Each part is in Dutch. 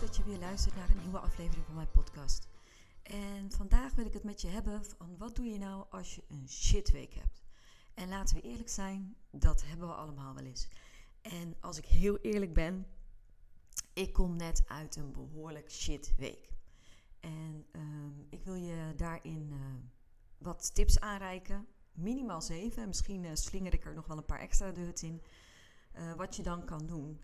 Dat je weer luistert naar een nieuwe aflevering van mijn podcast. En vandaag wil ik het met je hebben van wat doe je nou als je een shitweek hebt. En laten we eerlijk zijn, dat hebben we allemaal wel eens. En als ik heel eerlijk ben, ik kom net uit een behoorlijk shitweek. En ehm, ik wil je daarin uh, wat tips aanreiken. Minimaal zeven. En misschien uh, slinger ik er nog wel een paar extra de hut in. Uh, wat je dan kan doen.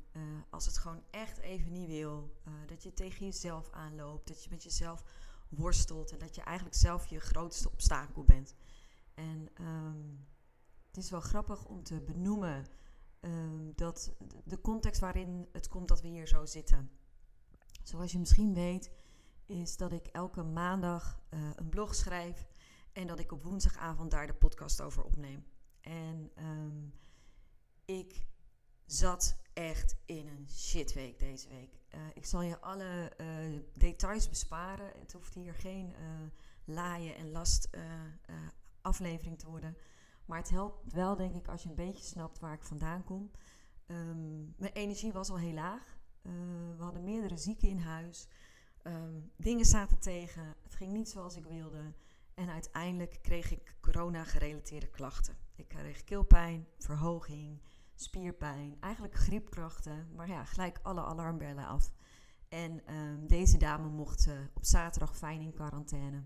als het gewoon echt even niet wil. dat je tegen jezelf aanloopt. Dat je met jezelf worstelt. En dat je eigenlijk zelf je grootste obstakel bent. En um, het is wel grappig om te benoemen um, dat de context waarin het komt dat we hier zo zitten. Zoals je misschien weet, is dat ik elke maandag een blog schrijf en dat ik op woensdagavond daar de podcast over opneem. En um, ik zat echt in een shitweek deze week. Uh, ik zal je alle uh, details besparen. Het hoeft hier geen laaien en last aflevering te worden. Maar het helpt wel, denk ik, als je een beetje snapt waar ik vandaan kom. Um, mijn energie was al heel laag. Uh, we hadden meerdere zieken in huis. Um, dingen zaten tegen. Het ging niet zoals ik wilde. En uiteindelijk kreeg ik corona-gerelateerde klachten. Ik kreeg keelpijn, verhoging, spierpijn, eigenlijk griepkrachten. Maar ja, gelijk alle alarmbellen af. En um, deze dame mocht uh, op zaterdag fijn in quarantaine.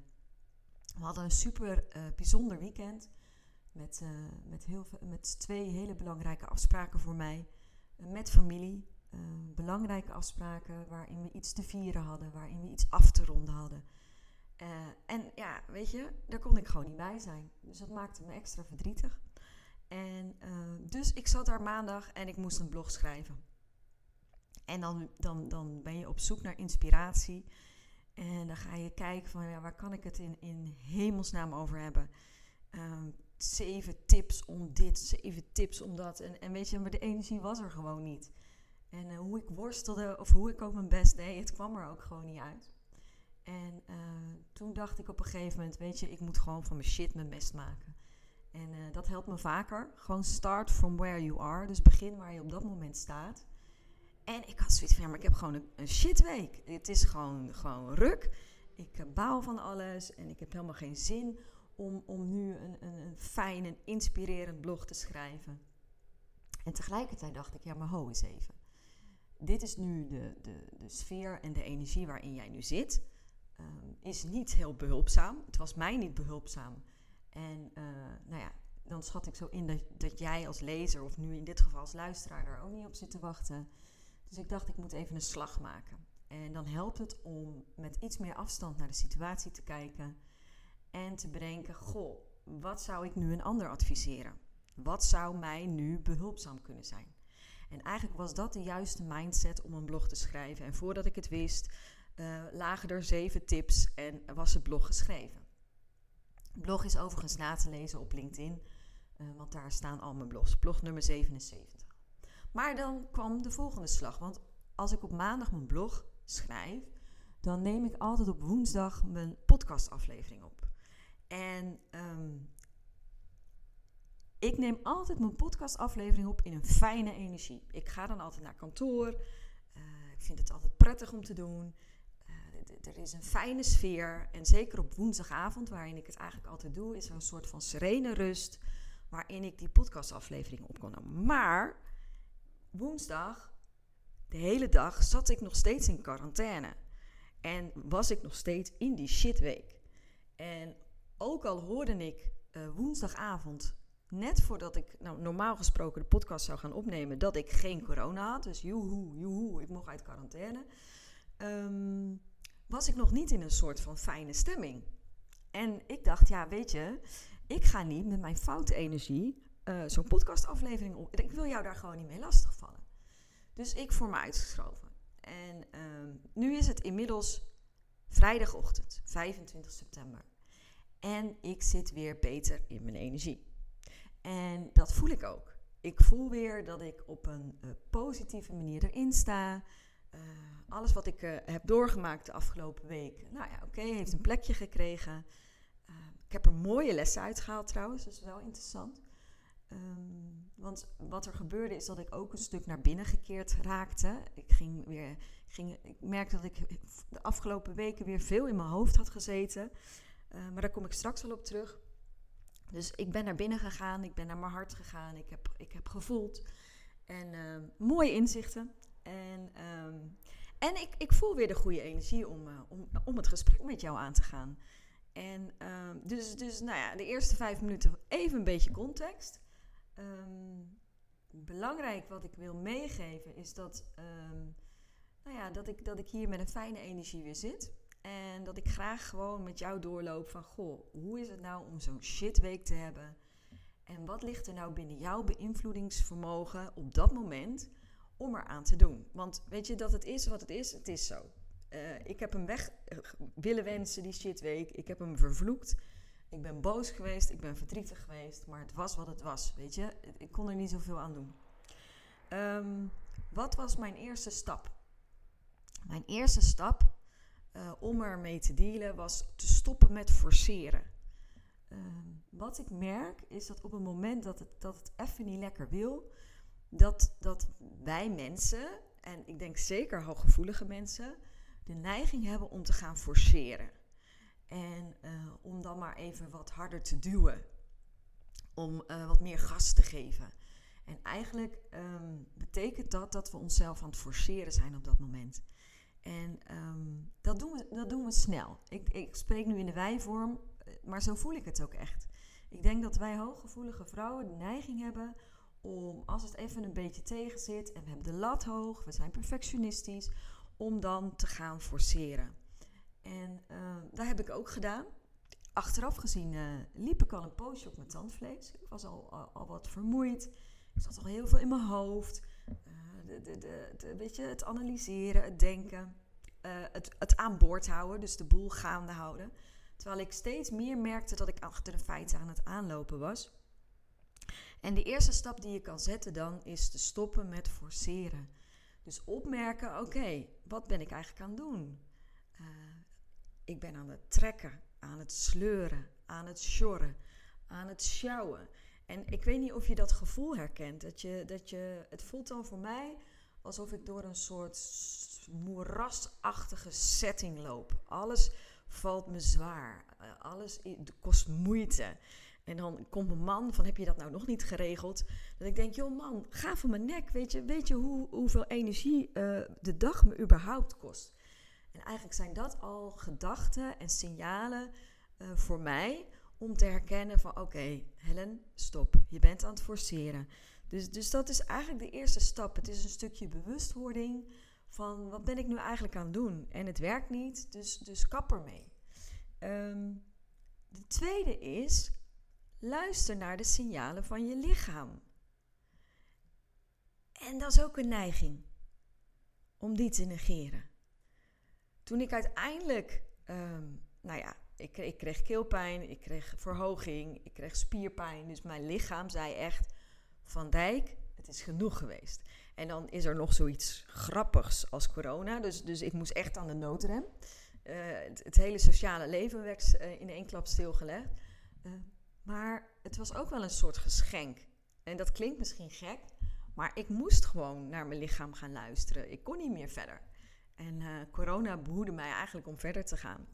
We hadden een super uh, bijzonder weekend. Met, uh, met, heel, met twee hele belangrijke afspraken voor mij. Met familie. Belangrijke afspraken waarin we iets te vieren hadden. Waarin we iets af te ronden hadden. en ja, weet je, daar kon ik gewoon niet bij zijn. Dus dat maakte me extra verdrietig. En dus ik zat daar maandag en ik moest een blog schrijven. En dan, dan, dan ben je op zoek naar inspiratie. En dan ga je kijken van ja, waar kan ik het in, in hemelsnaam over hebben. Um, zeven tips om dit, zeven tips om dat. En, en weet je, maar de energie was er gewoon niet. En uh, hoe ik worstelde, of hoe ik ook mijn best deed, het kwam er ook gewoon niet uit. En uh, toen dacht ik op een gegeven moment, weet je, ik moet gewoon van mijn shit mijn best maken. En uh, dat helpt me vaker. Gewoon start from where you are. Dus begin waar je op dat moment staat. En ik had zoiets van, ja, maar ik heb gewoon een, een shitweek. Het is gewoon, gewoon ruk. Ik baal van alles en ik heb helemaal geen zin om, om nu een, een, een fijn en inspirerend blog te schrijven. En tegelijkertijd dacht ik, ja, maar ho eens even. Dit is nu de, de, de sfeer en de energie waarin jij nu zit. Um, is niet heel behulpzaam. Het was mij niet behulpzaam. En uh, nou ja, dan schat ik zo in dat, dat jij als lezer, of nu in dit geval als luisteraar, daar ook niet op zit te wachten. Dus ik dacht, ik moet even een slag maken. En dan helpt het om met iets meer afstand naar de situatie te kijken en te bedenken: goh, wat zou ik nu een ander adviseren? Wat zou mij nu behulpzaam kunnen zijn? En eigenlijk was dat de juiste mindset om een blog te schrijven. En voordat ik het wist, uh, lagen er zeven tips en was het blog geschreven. Blog is overigens na te lezen op LinkedIn, uh, want daar staan al mijn blogs. Blog nummer 77. Maar dan kwam de volgende slag. Want als ik op maandag mijn blog schrijf, dan neem ik altijd op woensdag mijn podcastaflevering op. En um, ik neem altijd mijn podcastaflevering op in een fijne energie. Ik ga dan altijd naar kantoor. Uh, ik vind het altijd prettig om te doen. Er is een fijne sfeer. En zeker op woensdagavond, waarin ik het eigenlijk altijd doe, is er een soort van serene rust. Waarin ik die podcastaflevering op kan nemen. Maar woensdag, de hele dag, zat ik nog steeds in quarantaine. En was ik nog steeds in die shitweek. En ook al hoorde ik uh, woensdagavond, net voordat ik nou, normaal gesproken de podcast zou gaan opnemen, dat ik geen corona had. Dus joehoe, joehoe, ik mocht uit quarantaine. Um, was ik nog niet in een soort van fijne stemming. En ik dacht, ja, weet je, ik ga niet met mijn foute energie uh, zo'n podcastaflevering op. Ik wil jou daar gewoon niet mee lastigvallen. Dus ik voor me uitgeschoven. En ehm, nu is het inmiddels vrijdagochtend, 25 september. En ik zit weer beter in mijn energie. En dat voel ik ook. Ik voel weer dat ik op een uh, positieve manier erin sta. Uh, alles wat ik uh, heb doorgemaakt de afgelopen week, nou ja, oké, heeft een plekje gekregen. ik heb er mooie lessen uitgehaald trouwens, dat is wel interessant. Um, want wat er gebeurde is dat ik ook een stuk naar binnen gekeerd raakte. Ik ging weer, ging, ik merkte dat ik de afgelopen weken weer veel in mijn hoofd had gezeten. Maar daar kom ik straks wel op terug. Dus ik ben naar binnen gegaan, ik ben naar mijn hart gegaan, ik heb, ik heb gevoeld. En uh, mooie inzichten. En, um, en ik, ik voel weer de goede energie om, uh, om, om het gesprek met jou aan te gaan. En um, dus, dus nou ja, de eerste vijf minuten even een beetje context. Um, belangrijk wat ik wil meegeven is dat, nou ja, dat, ik, dat ik hier met een fijne energie weer zit. En dat ik graag gewoon met jou doorloop van, goh, hoe is het nou om zo'n shitweek te hebben? En wat ligt er nou binnen jouw beïnvloedingsvermogen op dat moment om eraan te doen? Want weet je dat het is wat het is? Het is zo. Uh, ik heb hem weg uh, willen wensen, die shitweek. Ik heb hem vervloekt. Ik ben boos geweest, ik ben verdrietig geweest, maar het was wat het was, weet je. Ik kon er niet zoveel aan doen. Um, wat was mijn eerste stap? Mijn eerste stap uh, om ermee te dealen was te stoppen met forceren. Um, wat ik merk is dat op het moment dat het, dat het even niet lekker wil, dat, dat wij mensen, en ik denk zeker hooggevoelige mensen, de neiging hebben om te gaan forceren. En uh, om dan maar even wat harder te duwen. Om uh, wat meer gas te geven. En eigenlijk um, betekent dat dat we onszelf aan het forceren zijn op dat moment. En um, dat, doen we, dat doen we snel. Ik, ik spreek nu in de wijvorm, eh, maar zo voel ik het ook echt. Ik denk dat wij hooggevoelige vrouwen de neiging hebben om, als het even een beetje tegen zit en we hebben de lat hoog, we zijn perfectionistisch, om dan te gaan forceren. En uh, dat heb ik ook gedaan. Achteraf gezien uh, liep ik al een poosje op mijn tandvlees. Ik was al, al, wat vermoeid. Ik zat al heel veel in mijn hoofd. Uh, de, de, de, weet je, het analyseren, het denken, het, het aan boord houden, dus de boel gaande houden. Terwijl ik steeds meer merkte dat ik achter de feiten aan het aanlopen was. En de eerste stap die je kan zetten dan is te stoppen met forceren. Dus opmerken, oké, wat ben ik eigenlijk aan het doen? Ik ben aan het trekken, aan het sleuren, aan het sjorren, aan het sjouwen. En ik weet niet of je dat gevoel herkent. Dat je, dat je, het voelt dan voor mij alsof ik door een soort moerasachtige setting loop. Alles valt me zwaar. Eh, alles kost moeite. En dan komt mijn man van, heb je dat nou nog niet geregeld? Dat ik denk, joh man, ga van mijn nek. Weet je, weet je hoe, hoeveel energie uh, de dag me überhaupt kost? En eigenlijk zijn dat al gedachten en signalen uh, voor mij om te herkennen van oké, Helen, stop. Je bent aan het forceren. Dus, dus dat is eigenlijk de eerste stap. Het is een stukje bewustwording van wat ben ik nu eigenlijk aan het doen? En het werkt niet, dus, dus kap ermee. Um, de tweede is, luister naar de signalen van je lichaam. En dat is ook een neiging om die te negeren. Toen ik uiteindelijk, um, nou ja, ik, ik, kreeg keelpijn, ik kreeg verhoging, ik kreeg spierpijn. Dus mijn lichaam zei echt, Van Dijk, het is genoeg geweest. En dan is er nog zoiets grappigs als corona. Dus, dus ik moest echt aan de noodrem. Uh, het, hele sociale leven werd uh, in één klap stilgelegd. Uh, maar het was ook wel een soort geschenk. En dat klinkt misschien gek, maar ik moest gewoon naar mijn lichaam gaan luisteren. Ik kon niet meer verder. En uh, corona behoedde mij eigenlijk om verder te gaan.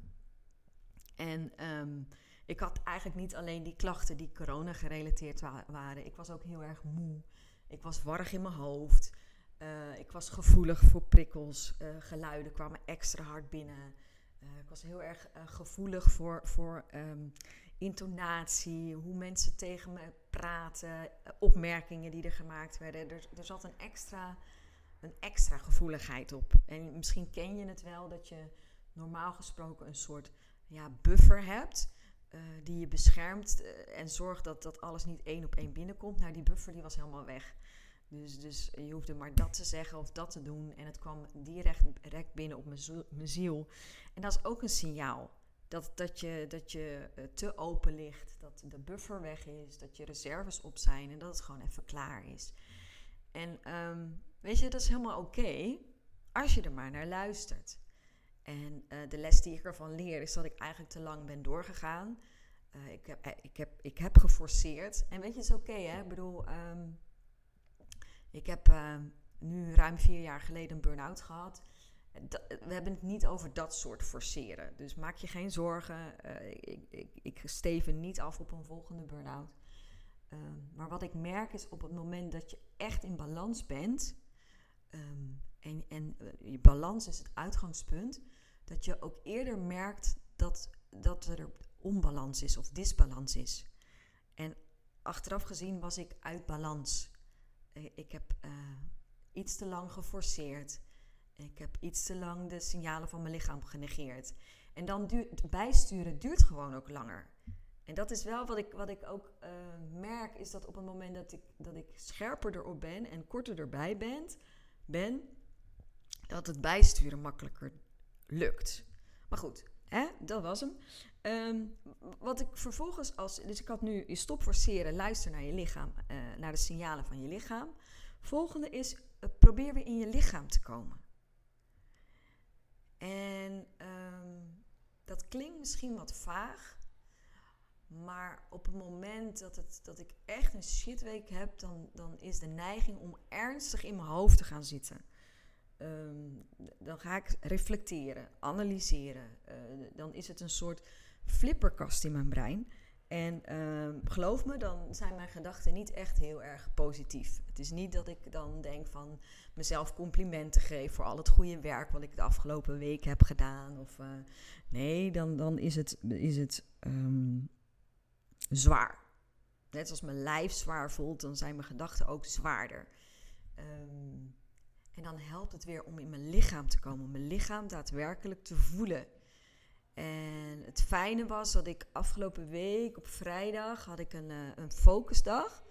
En um, ik had eigenlijk niet alleen die klachten die corona gerelateerd wa waren. Ik was ook heel erg moe. Ik was warrig in mijn hoofd. Uh, ik was gevoelig voor prikkels. Uh, geluiden kwamen extra hard binnen. ik was heel erg gevoelig voor, voor um, intonatie, hoe mensen tegen me praten, opmerkingen die er gemaakt werden. Er, er zat een extra een extra gevoeligheid op. En misschien ken je het wel dat je normaal gesproken een soort ja, buffer hebt. Uh, die je beschermt uh, en zorgt dat dat alles niet één op één binnenkomt. Nou, die buffer die was helemaal weg. Dus, dus je hoefde maar dat te zeggen of dat te doen. En het kwam direct, direct binnen op mijn ziel. En dat is ook een signaal. Dat, dat je, dat je eh, te open ligt. Dat de buffer weg is. Dat je reserves op zijn. En dat het gewoon even klaar is. En ehm, weet je, dat is helemaal oké. als je er maar naar luistert. En uh, de les die ik ervan leer is dat ik eigenlijk te lang ben doorgegaan. Uh, ik, heb, ik, heb, ik heb geforceerd. En weet je, het is oké, hè? Ik bedoel, um, ik heb uh, nu ruim vier jaar geleden een burn-out gehad. We hebben het niet over dat soort forceren. Dus maak je geen zorgen. Uh, ik, ik, ik steven niet af op een volgende burn-out. Um, maar wat ik merk is op het moment dat je echt in balans bent. Um, en, en je balans is het uitgangspunt dat je ook eerder merkt dat, dat er onbalans is of disbalans is. En achteraf gezien was ik uit balans. Eh, ik heb iets te lang geforceerd. Ik heb iets te lang de signalen van mijn lichaam genegeerd. En dan duurt bijsturen duurt gewoon ook langer. En dat is wel wat ik, wat ik ook uh, merk, is dat op het moment dat ik, dat ik scherper erop ben en korter erbij ben, ben dat het bijsturen makkelijker lukt. Maar goed, hè, dat was hem. Um, wat ik vervolgens als. Dus ik had nu je stop forceren, luister naar je lichaam, uh, naar de signalen van je lichaam. Volgende is uh, probeer weer in je lichaam te komen. En um, dat klinkt misschien wat vaag. Maar op het moment dat, het, dat ik echt een shitweek heb, dan, dan is de neiging om ernstig in mijn hoofd te gaan zitten. Um, dan ga ik reflecteren, analyseren. Uh, dan is het een soort flipperkast in mijn brein. En uh, geloof me, dan zijn mijn gedachten niet echt heel erg positief. Het is niet dat ik dan denk van mezelf complimenten geef voor al het goede werk wat ik de afgelopen week heb gedaan. Of uh, nee, dan, dan is het, is het um, zwaar. Net zoals mijn lijf zwaar voelt, dan zijn mijn gedachten ook zwaarder. Um, en dan helpt het weer om in mijn lichaam te komen, om mijn lichaam daadwerkelijk te voelen. En het fijne was dat ik afgelopen week op vrijdag had ik een, uh, een focusdag.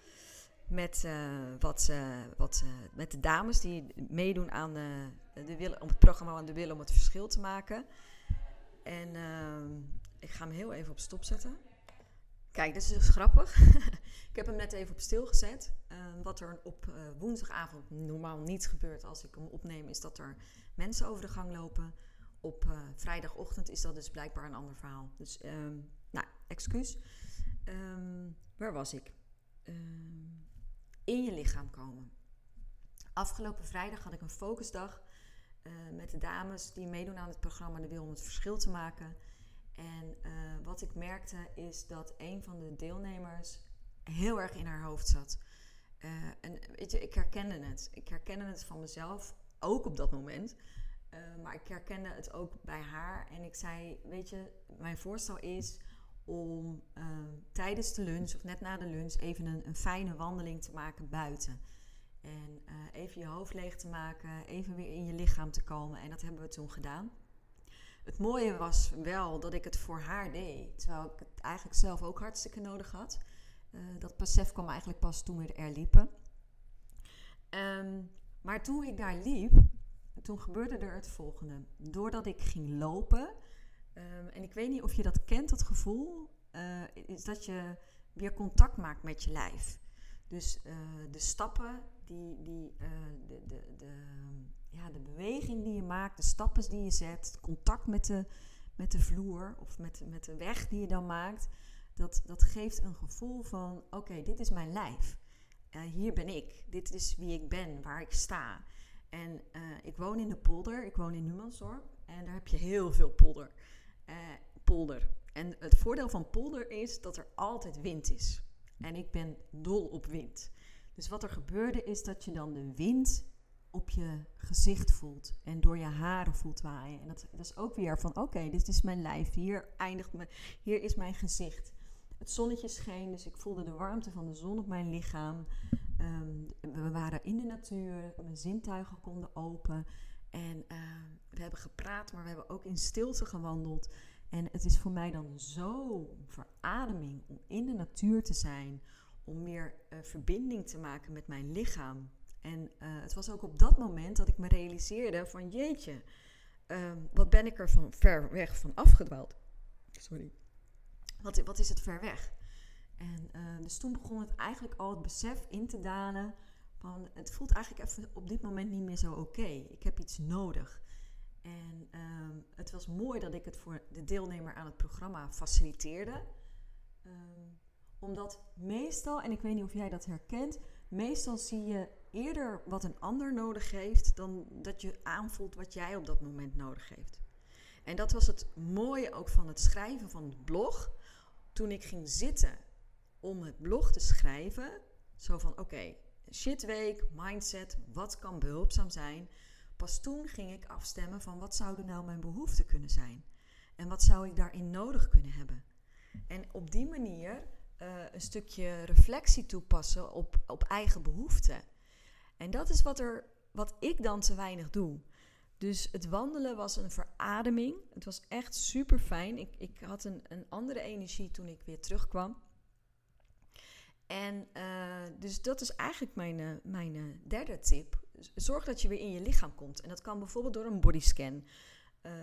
Met, uh, wat, wat, met de dames die meedoen aan de, de willen, om het programma aan de willen om het verschil te maken. En ehm, ik ga hem heel even op stop zetten. Kijk, dit is dus grappig. ik heb hem net even op stil gezet. Uh, wat er op woensdagavond normaal niet gebeurt als ik hem opneem, is dat er mensen over de gang lopen. Op uh, vrijdagochtend is dat dus blijkbaar een ander verhaal. Dus, um, nou, excuus. Um, waar was ik? Um, in je lichaam komen. Afgelopen vrijdag had ik een focusdag met de dames die meedoen aan het programma De Wil om het verschil te maken. En uh, wat ik merkte is dat een van de deelnemers heel erg in haar hoofd zat. En weet je, ik herkende het. Ik herkende het van mezelf, ook op dat moment. Uh, maar ik herkende het ook bij haar. En ik zei, weet je, mijn voorstel is om tijdens de lunch of net na de lunch even een, een fijne wandeling te maken buiten. En even je hoofd leeg te maken, even weer in je lichaam te komen. En dat hebben we toen gedaan. Het mooie was wel dat ik het voor haar deed. Terwijl ik het eigenlijk zelf ook hartstikke nodig had. Uh, dat besef kwam eigenlijk pas toen we er liepen. Um, maar toen ik daar liep, toen gebeurde er het volgende. Doordat ik ging lopen, um, en ik weet niet of je dat kent, dat gevoel, uh, is dat je weer contact maakt met je lijf. Dus uh, de stappen, die, die, de, de, de, ja, de beweging die je maakt, de stappen die je zet, contact met de, met de vloer of met, met de weg die je dan maakt, dat, dat geeft een gevoel van: oké, dit is mijn lijf. Hier ben ik. Dit is wie ik ben, waar ik sta. En uh, ik woon in de polder, ik woon in Numansdorp en daar heb je heel veel polder. Uh, polder. En het voordeel van polder is dat er altijd wind is. En ik ben dol op wind. Dus wat er gebeurde is dat je dan de wind op je gezicht voelt en door je haren voelt waaien. En dat, dat is ook weer van oké, dit is mijn lijf, hier eindigt me, hier is mijn gezicht. Het zonnetje scheen, dus ik voelde de warmte van de zon op mijn lichaam. Um, we waren in de natuur, mijn zintuigen konden open. En uh, we hebben gepraat, maar we hebben ook in stilte gewandeld. En het is voor mij dan zo verademing om in de natuur te zijn, om meer uh, verbinding te maken met mijn lichaam En het was ook op dat moment dat ik me realiseerde van jeetje, ehm, wat ben ik er van ver weg van afgedwaald. Sorry. Wat, wat is het ver weg? En dus toen begon het eigenlijk al het besef in te dalen van het voelt eigenlijk even op dit moment niet meer zo oké. Ik heb iets nodig. En ehm, het was mooi dat ik het voor de deelnemer aan het programma faciliteerde. Ehm, omdat meestal, en ik weet niet of jij dat herkent, meestal zie je eerder wat een ander nodig heeft dan dat je aanvoelt wat jij op dat moment nodig heeft. En dat was het mooie ook van het schrijven van het blog. Toen ik ging zitten om het blog te schrijven, zo van oké, shitweek, mindset, wat kan behulpzaam zijn. Pas toen ging ik afstemmen van wat zouden nou mijn behoeften kunnen zijn. En wat zou ik daarin nodig kunnen hebben. En op die manier uh, een stukje reflectie toepassen op, op eigen behoeften. En dat is wat, er, wat ik dan te weinig doe. Dus het wandelen was een verademing. Het was echt super fijn. Ik, ik had een, een andere energie toen ik weer terugkwam. En uh, dus dat is eigenlijk mijn, uh, mijn uh, derde tip. Zorg dat je weer in je lichaam komt. En dat kan bijvoorbeeld door een bodyscan.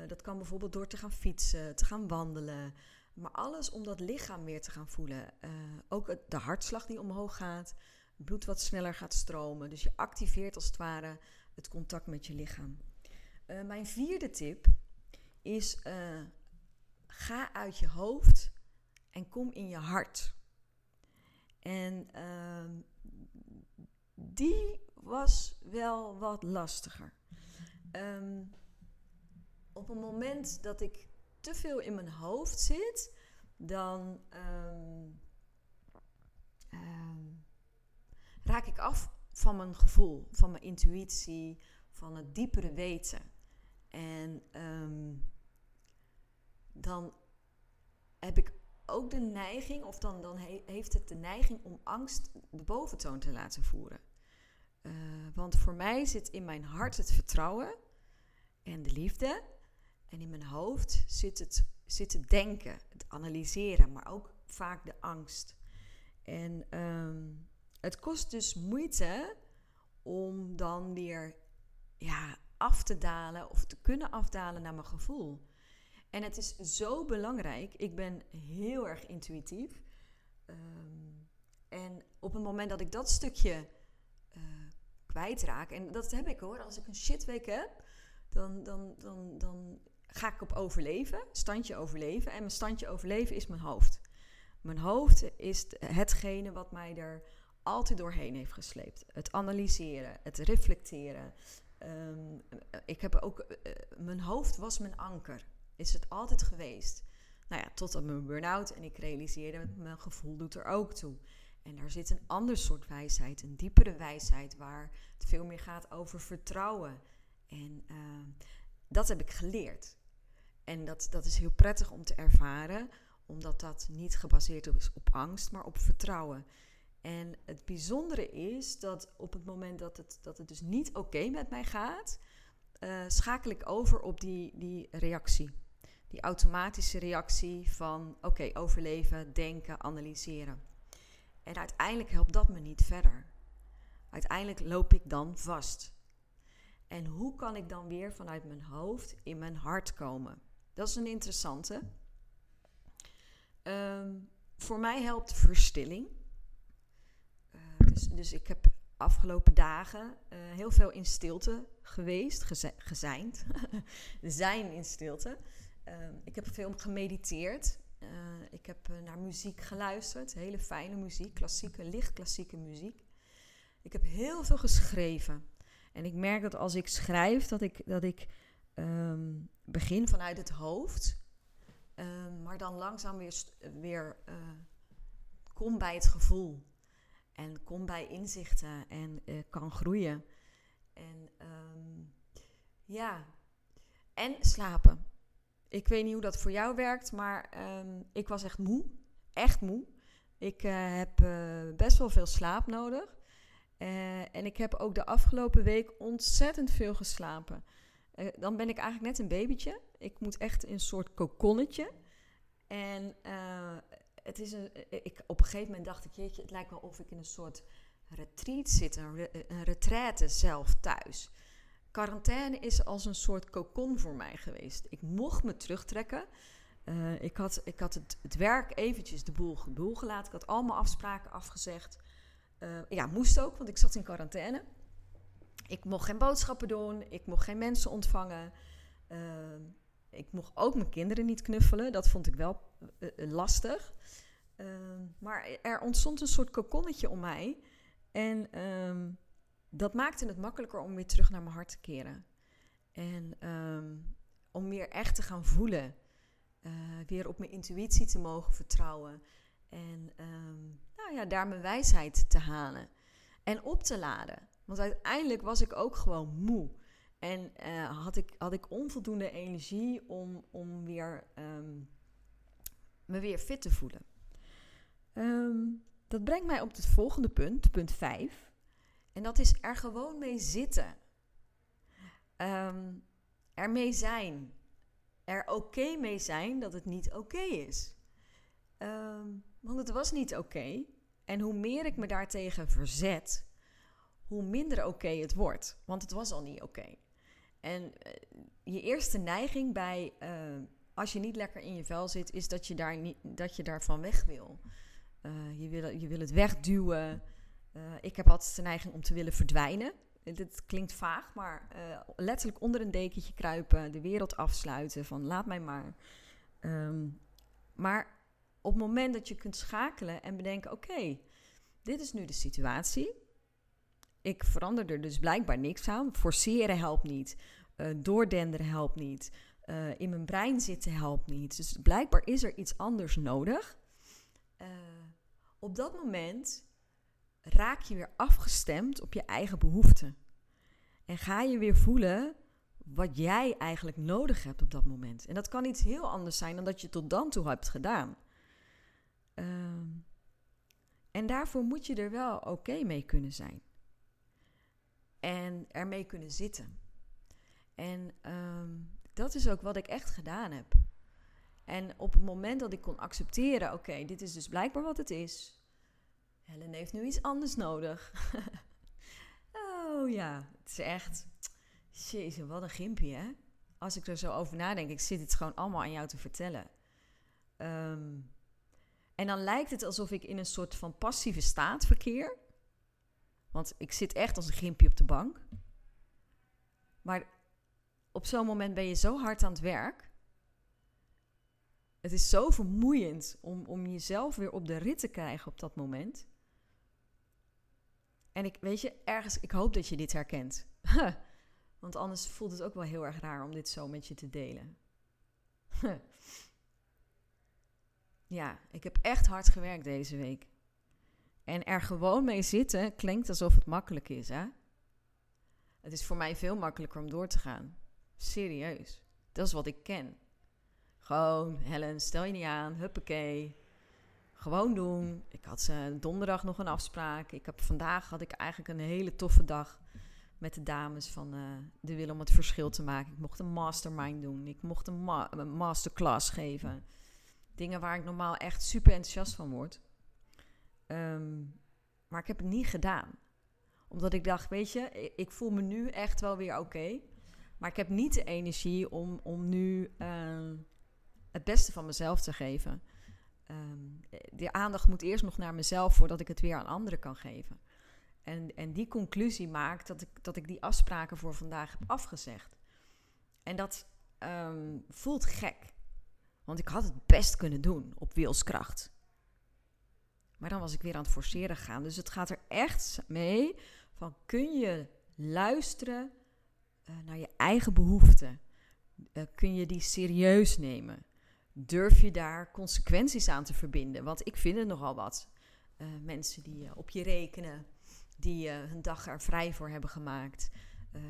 dat kan bijvoorbeeld door te gaan fietsen, te gaan wandelen. Maar alles om dat lichaam weer te gaan voelen. ook de hartslag die omhoog gaat. Bloed wat sneller gaat stromen. Dus je activeert als het ware het contact met je lichaam. mijn vierde tip is: ga uit je hoofd en kom in je hart. En uh, die was wel wat lastiger. Um, op een moment dat ik te veel in mijn hoofd zit, dan um, raak ik af van mijn gevoel, van mijn intuïtie, van het diepere weten. En dan heb ik ook de neiging, of dan, dan heeft het de neiging om angst de boventoon te laten voeren. Uh, want voor mij zit in mijn hart het vertrouwen en de liefde. En in mijn hoofd zit het, zit het denken, het analyseren, maar ook vaak de angst. En um, het kost dus moeite om dan weer ja, af te dalen of te kunnen afdalen naar mijn gevoel. En het is zo belangrijk. Ik ben heel erg intuïtief. Ehm, en op het moment dat ik dat stukje uh, kwijtraak, en dat heb ik hoor, als ik een shitweek heb, dan, dan, dan, dan ga ik op overleven, standje overleven. En mijn standje overleven is mijn hoofd. Mijn hoofd is hetgene wat mij er altijd doorheen heeft gesleept. Het analyseren, het reflecteren. Ehm, ik heb ook, uh, mijn hoofd was mijn anker is het altijd geweest. Nou ja, tot mijn burn-out. En ik realiseerde, mijn gevoel doet er ook toe. En daar zit een ander soort wijsheid, een diepere wijsheid, waar het veel meer gaat over vertrouwen. En uh, dat heb ik geleerd. En dat, dat is heel prettig om te ervaren, omdat dat niet gebaseerd is op angst, maar op vertrouwen. En het bijzondere is dat op het moment dat het, dat het dus niet oké met mij gaat, uh, schakel ik over op die, die reactie die automatische reactie van oké, overleven, denken, analyseren. En uiteindelijk helpt dat me niet verder. Uiteindelijk loop ik dan vast. En hoe kan ik dan weer vanuit mijn hoofd in mijn hart komen? Dat is een interessante. Ehm, voor mij helpt verstilling. Uh, dus, dus ik heb afgelopen dagen uh, heel veel in stilte geweest, geze gezijnd. Zijn in stilte. Ehm, ik heb veel gemediteerd. Uh, ik heb uh, naar muziek geluisterd. Hele fijne muziek, klassieke, licht klassieke muziek. Ik heb heel veel geschreven. En ik merk dat als ik schrijf, dat ik, dat ik um, begin vanuit het hoofd. Um, maar dan langzaam weer, weer uh, kom bij het gevoel. En kom bij inzichten en kan groeien. En ja, en slapen. Ik weet niet hoe dat voor jou werkt, maar um, ik was echt moe. Echt moe. Ik uh, heb uh, best wel veel slaap nodig. Uh, en ik heb ook de afgelopen week ontzettend veel geslapen. dan ben ik eigenlijk net een babytje. Ik moet echt in een soort kokonnetje. En het is een, ik, op een gegeven moment dacht ik, jeetje, het lijkt wel of ik in een soort retreat zit, een, een retraite zelf thuis. Quarantaine is als een soort cocon voor mij geweest. Ik mocht me terugtrekken. Uh, ik had, ik had het, werk eventjes de boel, de boel gelaten. Ik had allemaal afspraken afgezegd. Uh, ja, moest ook, want ik zat in quarantaine. Ik mocht geen boodschappen doen. Ik mocht geen mensen ontvangen. Uh, ik mocht ook mijn kinderen niet knuffelen. Dat vond ik wel lastig. Maar er ontstond een soort kokonnetje om mij. En ehm, dat maakte het makkelijker om weer terug naar mijn hart te keren. En ehm, om weer echt te gaan voelen. Uh, weer op mijn intuïtie te mogen vertrouwen. En nou ja, daar mijn wijsheid te halen. En op te laden. Want uiteindelijk was ik ook gewoon moe. En uh, had, ik, had ik onvoldoende energie om, om weer, me weer fit te voelen. Dat brengt mij op het volgende punt, punt 5. En dat is er gewoon mee zitten. Um, ermee zijn. Er oké mee zijn dat het niet oké is. Um, want het was niet oké. En hoe meer ik me daartegen verzet, hoe minder oké het wordt. Want het was al niet oké. En uh, je eerste neiging bij uh, als je niet lekker in je vel zit, is dat je, daar niet, dat je daarvan weg wil. Uh, je, wil, je wil het wegduwen. Uh, ik heb altijd de neiging om te willen verdwijnen. Dit klinkt vaag, maar uh, letterlijk onder een dekentje kruipen, de wereld afsluiten van laat mij maar. Um, maar op het moment dat je kunt schakelen en bedenken: oké, dit is nu de situatie. Ik verander er dus blijkbaar niks aan. Forceren helpt niet. Uh, doordenderen helpt niet. In mijn brein zitten helpt niet. Dus blijkbaar is er iets anders nodig. Op dat moment raak je weer afgestemd op je eigen behoeften. En ga je weer voelen wat jij eigenlijk nodig hebt op dat moment. En dat kan iets heel anders zijn dan dat je tot dan toe hebt gedaan. Uh, en daarvoor moet je er wel oké mee kunnen zijn. En ermee kunnen zitten. En um, dat is ook wat ik echt gedaan heb. En op het moment dat ik kon accepteren, oké, dit is dus blijkbaar wat het is. Helen heeft nu iets anders nodig. oh ja, het is echt. Jezus, wat een gimpje, hè? Als ik er zo over nadenk, ik zit het gewoon allemaal aan jou te vertellen. Um, en dan lijkt het alsof ik in een soort van passieve staat verkeer. Want ik zit echt als een gimpje op de bank. Maar op zo'n moment ben je zo hard aan het werk het is zo vermoeiend om, om jezelf weer op de rit te krijgen op dat moment. En ik weet je, ergens, ik hoop dat je dit herkent. Want anders voelt het ook wel heel erg raar om dit zo met je te delen. ja, ik heb echt hard gewerkt deze week. En er gewoon mee zitten klinkt alsof het makkelijk is, hè? Het is voor mij veel makkelijker om door te gaan. Serieus. Dat is wat ik ken. Gewoon, Helen, stel je niet aan, huppakee. Gewoon doen. Ik had uh, donderdag nog een afspraak. Ik heb, vandaag had ik eigenlijk een hele toffe dag met de dames van uh, de wil om het verschil te maken. Ik mocht een mastermind doen. Ik mocht een, ma een masterclass geven. Dingen waar ik normaal echt super enthousiast van word. Um, maar ik heb het niet gedaan. Omdat ik dacht, weet je, ik, voel me nu echt wel weer oké. maar ik heb niet de energie om, om nu... Uh, het beste van mezelf te geven. Um, de aandacht moet eerst nog naar mezelf voordat ik het weer aan anderen kan geven. En, en die conclusie maakt dat ik, dat ik die afspraken voor vandaag heb afgezegd. En dat um, voelt gek. Want ik had het best kunnen doen op wilskracht. Maar dan was ik weer aan het forceren gaan. Dus het gaat er echt mee van kun je luisteren uh, naar je eigen behoeften? Uh, kun je die serieus nemen? Durf je daar consequenties aan te verbinden? Want ik vind het nogal wat. Uh, mensen die uh, op je rekenen, die uh, hun dag er vrij voor hebben gemaakt.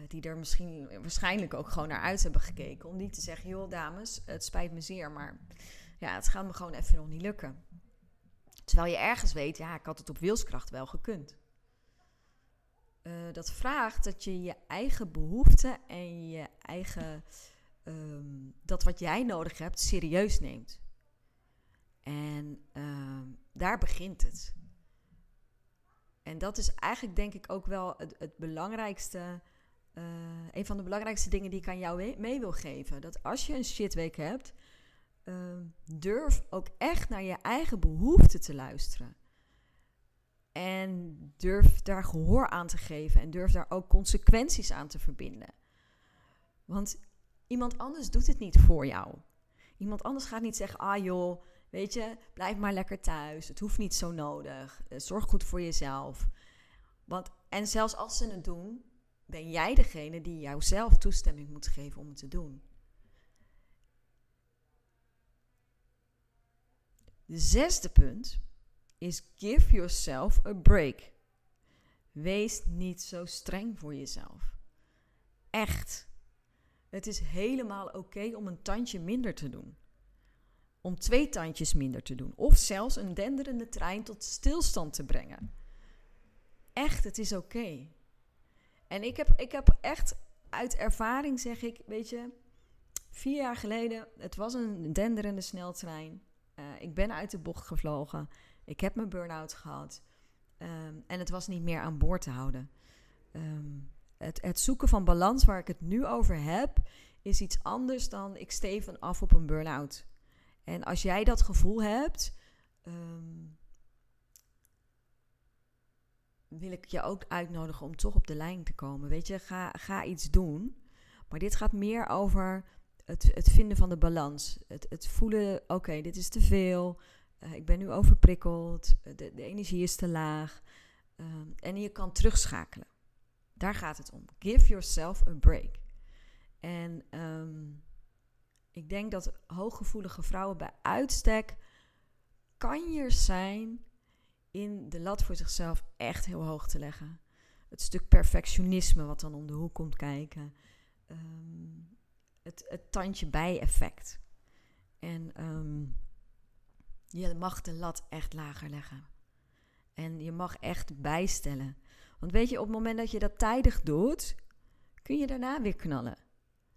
die er misschien waarschijnlijk ook gewoon naar uit hebben gekeken. Om niet te zeggen, joh dames, het spijt me zeer, maar ja, het gaat me gewoon even nog niet lukken. Terwijl je ergens weet, ja, ik had het op wilskracht wel gekund. dat vraagt dat je je eigen behoeften en je eigen um, dat wat jij nodig hebt serieus neemt. En um, daar begint het. En dat is eigenlijk denk ik ook wel het, het belangrijkste, uh, een van de belangrijkste dingen die ik aan jou mee wil geven. Dat als je een shitweek hebt, uh, durf ook echt naar je eigen behoeften te luisteren. En durf daar gehoor aan te geven en durf daar ook consequenties aan te verbinden. Want iemand anders doet het niet voor jou. Iemand anders gaat niet zeggen: ah joh, weet je, blijf maar lekker thuis. Het hoeft niet zo nodig. Eh, zorg goed voor jezelf. Want, en zelfs als ze het doen, ben jij degene die jouzelf toestemming moet geven om het te doen. De zesde punt is give yourself a break. Wees niet zo streng voor jezelf. Echt. Het is helemaal oké om een tandje minder te doen. Om twee tandjes minder te doen. Of zelfs een denderende trein tot stilstand te brengen. Echt, het is oké. En ik heb, ik heb echt uit ervaring zeg ik, weet je, vier jaar geleden, het was een denderende sneltrein. Uh, ik ben uit de bocht gevlogen. Ik heb mijn burn-out gehad. Um, en het was niet meer aan boord te houden. Um, het, het, zoeken van balans waar ik het nu over heb, is iets anders dan ik steven af op een burn-out. En als jij dat gevoel hebt, um, wil ik je ook uitnodigen om toch op de lijn te komen. Weet je, ga, ga iets doen. Maar dit gaat meer over het, het vinden van de balans. Het, het voelen, oké, dit is te veel. Uh, ik ben nu overprikkeld. De, de energie is te laag. Um, en je kan terugschakelen. Daar gaat het om. Give yourself a break. En um, ik denk dat hooggevoelige vrouwen bij uitstek kanjer zijn in de lat voor zichzelf echt heel hoog te leggen. Het stuk perfectionisme wat dan om de hoek komt kijken. Um, het, het tandje bij effect. En um, je mag de lat echt lager leggen. En je mag echt bijstellen. Want weet je, op het moment dat je dat tijdig doet, kun je daarna weer knallen.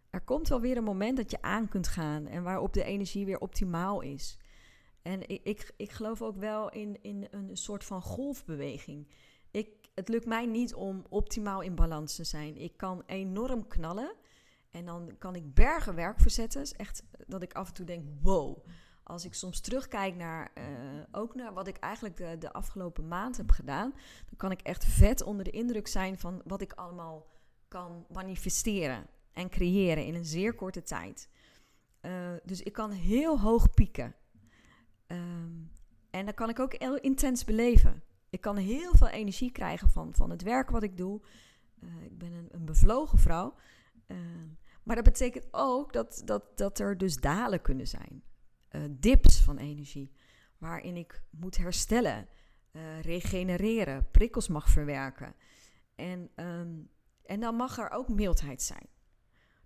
Er komt wel weer een moment dat je aan kunt gaan en waarop de energie weer optimaal is. En ik, ik, ik geloof ook wel in, in een soort van golfbeweging. Ik, het lukt mij niet om optimaal in balans te zijn. Ik kan enorm knallen en dan kan ik bergen werk verzetten. Echt dat ik af en toe denk: wow. Als ik soms terugkijk naar uh, ook naar wat ik eigenlijk de, de, afgelopen maand heb gedaan, dan kan ik echt vet onder de indruk zijn van wat ik allemaal kan manifesteren en creëren in een zeer korte tijd. Uh, dus ik kan heel hoog pieken. Um, en dan kan ik ook heel intens beleven. Ik kan heel veel energie krijgen van, van het werk wat ik doe. Uh, ik ben een, een bevlogen vrouw. Uh, maar dat betekent ook dat, dat, dat er dus dalen kunnen zijn. Uh, dips van energie. Waarin ik moet herstellen, regenereren, prikkels mag verwerken. En, um, en dan mag er ook mildheid zijn.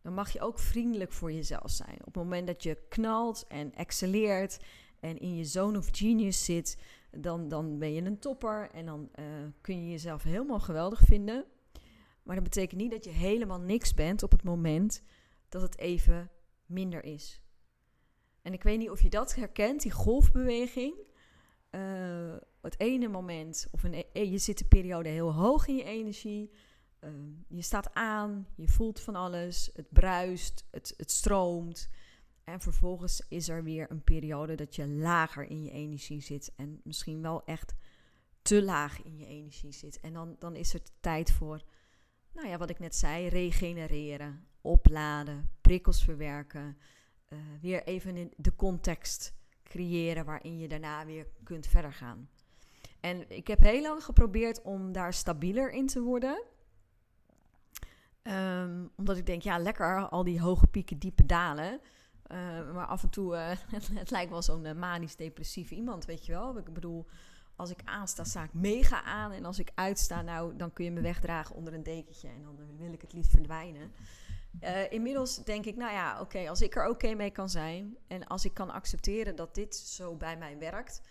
Dan mag je ook vriendelijk voor jezelf zijn. Op het moment dat je knalt en excelleert en in je zone of genius zit, dan, dan ben je een topper en dan uh, kun je jezelf helemaal geweldig vinden. Maar dat betekent niet dat je helemaal niks bent op het moment dat het even minder is. En ik weet niet of je dat herkent, die golfbeweging. Uh, het ene moment, of een, e-, je zit de periode heel hoog in je energie. Uh, je staat aan, je voelt van alles, het bruist, het, het stroomt. En vervolgens is er weer een periode dat je lager in je energie zit. En misschien wel echt te laag in je energie zit. En dan, dan is het tijd voor, nou ja, wat ik net zei, regenereren, opladen, prikkels verwerken. Uh, weer even in de context creëren waarin je daarna weer kunt verder gaan. En ik heb heel lang geprobeerd om daar stabieler in te worden. Um, omdat ik denk, ja, lekker, al die hoge pieken, diepe dalen. Uh, maar af en toe, uh, het, lijkt wel zo'n manisch-depressief iemand, weet je wel. Ik bedoel, als ik aansta, sta ik mega aan. En als ik uitsta, nou, dan kun je me wegdragen onder een dekentje. En dan wil ik het liefst verdwijnen. Inmiddels denk ik, nou ja, oké, als ik er oké mee kan zijn... en als ik kan accepteren dat dit zo bij mij werkt...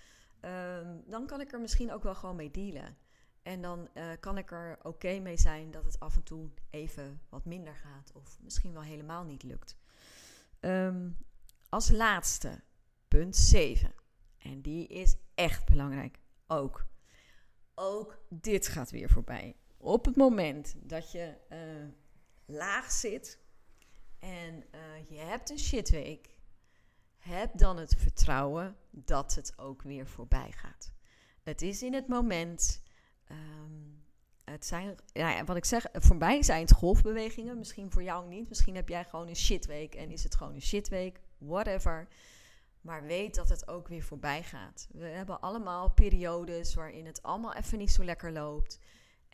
Ehm, dan kan ik er misschien ook wel gewoon mee dealen. En dan kan ik er oké mee zijn dat het af en toe even wat minder gaat... of misschien wel helemaal niet lukt. Um, als laatste, punt 7. En die is echt belangrijk ook. ook dit gaat weer voorbij. Op het moment dat je uh, laag zit en uh, je hebt een shitweek, heb dan het vertrouwen dat het ook weer voorbij gaat. Het is in het moment. Um, het zijn, ja, wat ik zeg, voor mij zijn het golfbewegingen. Misschien voor jou niet. Misschien heb jij gewoon een shitweek en is het gewoon een shitweek. Whatever. Maar weet dat het ook weer voorbij gaat. We hebben allemaal periodes waarin het allemaal even niet zo lekker loopt.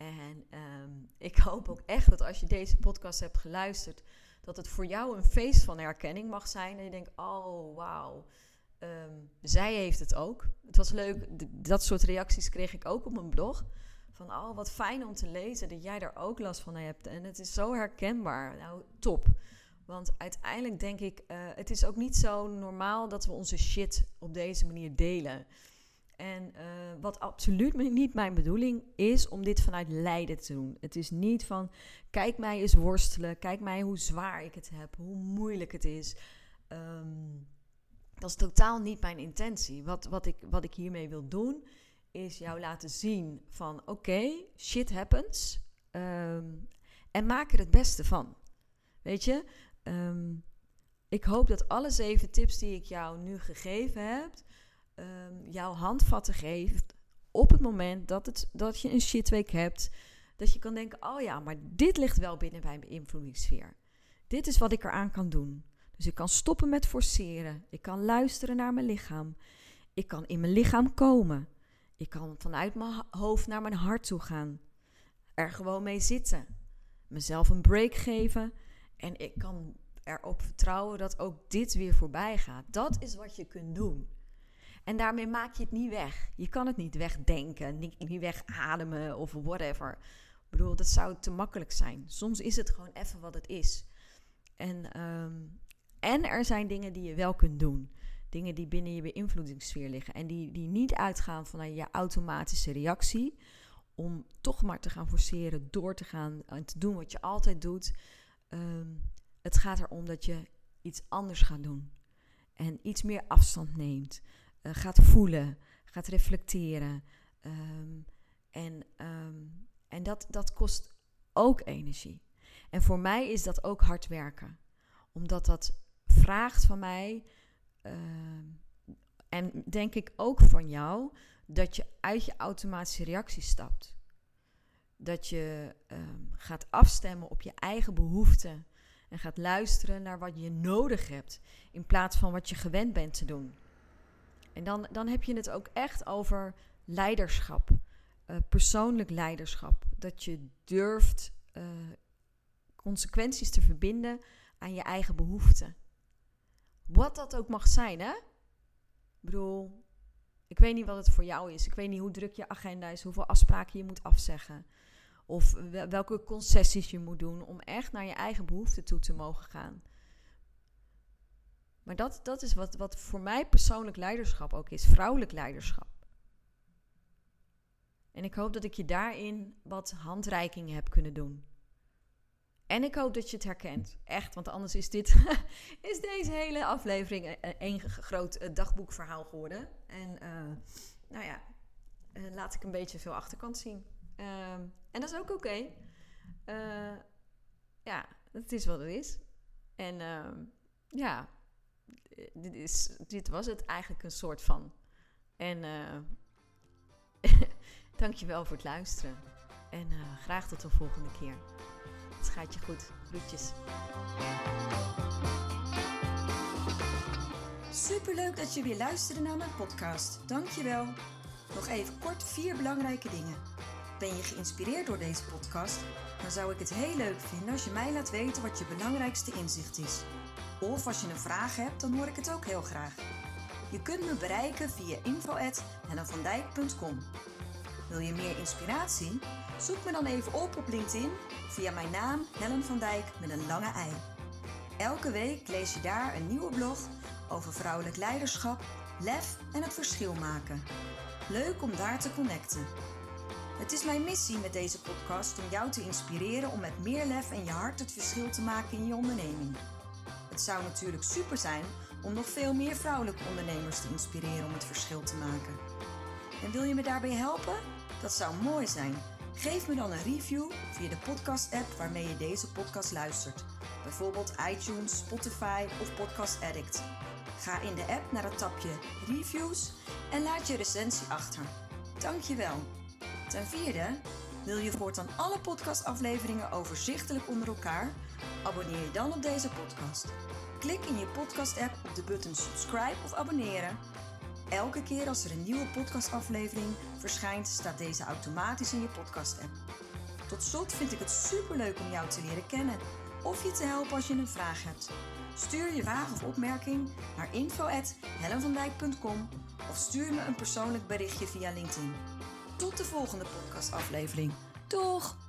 En um, ik hoop ook echt dat als je deze podcast hebt geluisterd, dat het voor jou een feest van herkenning mag zijn. En je denkt, oh wauw, um, zij heeft het ook. Het was leuk, dat soort reacties kreeg ik ook op mijn blog. Van, oh wat fijn om te lezen dat jij daar ook last van hebt. En het is zo herkenbaar. Nou, top. Want uiteindelijk denk ik, uh, het is ook niet zo normaal dat we onze shit op deze manier delen. En uh, wat absoluut niet mijn bedoeling is om dit vanuit lijden te doen. Het is niet van, kijk mij eens worstelen, kijk mij hoe zwaar ik het heb, hoe moeilijk het is. Um, dat is totaal niet mijn intentie. Wat, wat, ik, wat ik hiermee wil doen, is jou laten zien van oké, shit happens. Um, en maak er het beste van. Weet je, um, ik hoop dat alle zeven tips die ik jou nu gegeven heb, um, jouw handvatten geeft op het moment dat, het, dat je een shitweek hebt. Dat je kan denken, oh ja, maar dit ligt wel binnen mijn beïnvloedingssfeer. Dit is wat ik eraan kan doen. Dus ik kan stoppen met forceren. Ik kan luisteren naar mijn lichaam. Ik kan in mijn lichaam komen. Ik kan vanuit mijn hoofd naar mijn hart toe gaan. Er gewoon mee zitten. Mezelf een break geven. En ik kan erop vertrouwen dat ook dit weer voorbij gaat. Dat is wat je kunt doen. En daarmee maak je het niet weg. Je kan het niet wegdenken, niet, niet wegademen of whatever. Ik bedoel, dat zou te makkelijk zijn. Soms is het gewoon even wat het is. En, um, en er zijn dingen die je wel kunt doen. Dingen die binnen je beïnvloedingssfeer liggen. En die, die niet uitgaan vanuit je automatische reactie. Om toch maar te gaan forceren, door te gaan en te doen wat je altijd doet. Um, het gaat erom dat je iets anders gaat doen. En iets meer afstand neemt. Uh, gaat voelen, gaat reflecteren. Um, en um, en dat, dat kost ook energie. En voor mij is dat ook hard werken. Omdat dat vraagt van mij, uh, en denk ik ook van jou, dat je uit je automatische reactie stapt. Dat je gaat afstemmen op je eigen behoeften. En gaat luisteren naar wat je nodig hebt. In plaats van wat je gewend bent te doen. En dan, dan heb je het ook echt over leiderschap. Uh, persoonlijk leiderschap. Dat je durft uh, consequenties te verbinden aan je eigen behoeften. Wat dat ook mag zijn, hè? Ik bedoel, ik weet niet wat het voor jou is. Ik weet niet hoe druk je agenda is, hoeveel afspraken je moet afzeggen. Of welke concessies je moet doen om echt naar je eigen behoeften toe te mogen gaan. Maar dat, dat is wat, wat voor mij persoonlijk leiderschap ook is, vrouwelijk leiderschap. En ik hoop dat ik je daarin wat handreikingen heb kunnen doen. En ik hoop dat je het herkent. Echt, want anders is, dit, is deze hele aflevering een, groot eh, dagboekverhaal geworden. En uh, nou ja, uh, laat ik een beetje veel achterkant zien. Uh, en dat is ook oké. Ja, het is wat het is. En ehm, ja, dit, is, dit was het eigenlijk een soort van. En dankjewel voor het luisteren. En graag tot de volgende keer. Het gaat je goed. Groetjes. Superleuk dat je weer luisterde naar mijn podcast. Dankjewel. Nog even kort vier belangrijke dingen. Ben je geïnspireerd door deze podcast? Dan zou ik het heel leuk vinden als je mij laat weten wat je belangrijkste inzicht is. Of als je een vraag hebt, dan hoor ik het ook heel graag. Je kunt me bereiken via info.hellenvandijk.com Wil je meer inspiratie? Zoek me dan even op op LinkedIn via mijn naam Helen van Dijk met een lange ei. Elke week lees je daar een nieuwe blog over vrouwelijk leiderschap, lef en het verschil maken. Leuk om daar te connecten. Het is mijn missie met deze podcast om jou te inspireren om met meer lef en je hart het verschil te maken in je onderneming. Zou natuurlijk super zijn om nog veel meer vrouwelijke ondernemers te inspireren om het verschil te maken. En wil je me daarbij helpen? Dat zou mooi zijn. Geef me dan een review via de podcast-app waarmee je deze podcast luistert. Bijvoorbeeld iTunes, Spotify of Podcast Addict. Ga in de app naar het tapje Reviews en laat je recensie achter. Dankjewel. Ten vierde, wil je voortaan alle podcastafleveringen overzichtelijk onder elkaar? Abonneer je dan op deze podcast. Klik in je podcast-app op de button subscribe of abonneren. Elke keer als er een nieuwe podcastaflevering verschijnt, staat deze automatisch in je podcast-app. Tot slot vind ik het superleuk om jou te leren kennen of je te helpen als je een vraag hebt. Stuur je vraag of opmerking naar info@hellenvandijk.com of stuur me een persoonlijk berichtje via LinkedIn. Tot de volgende podcastaflevering. Doeg!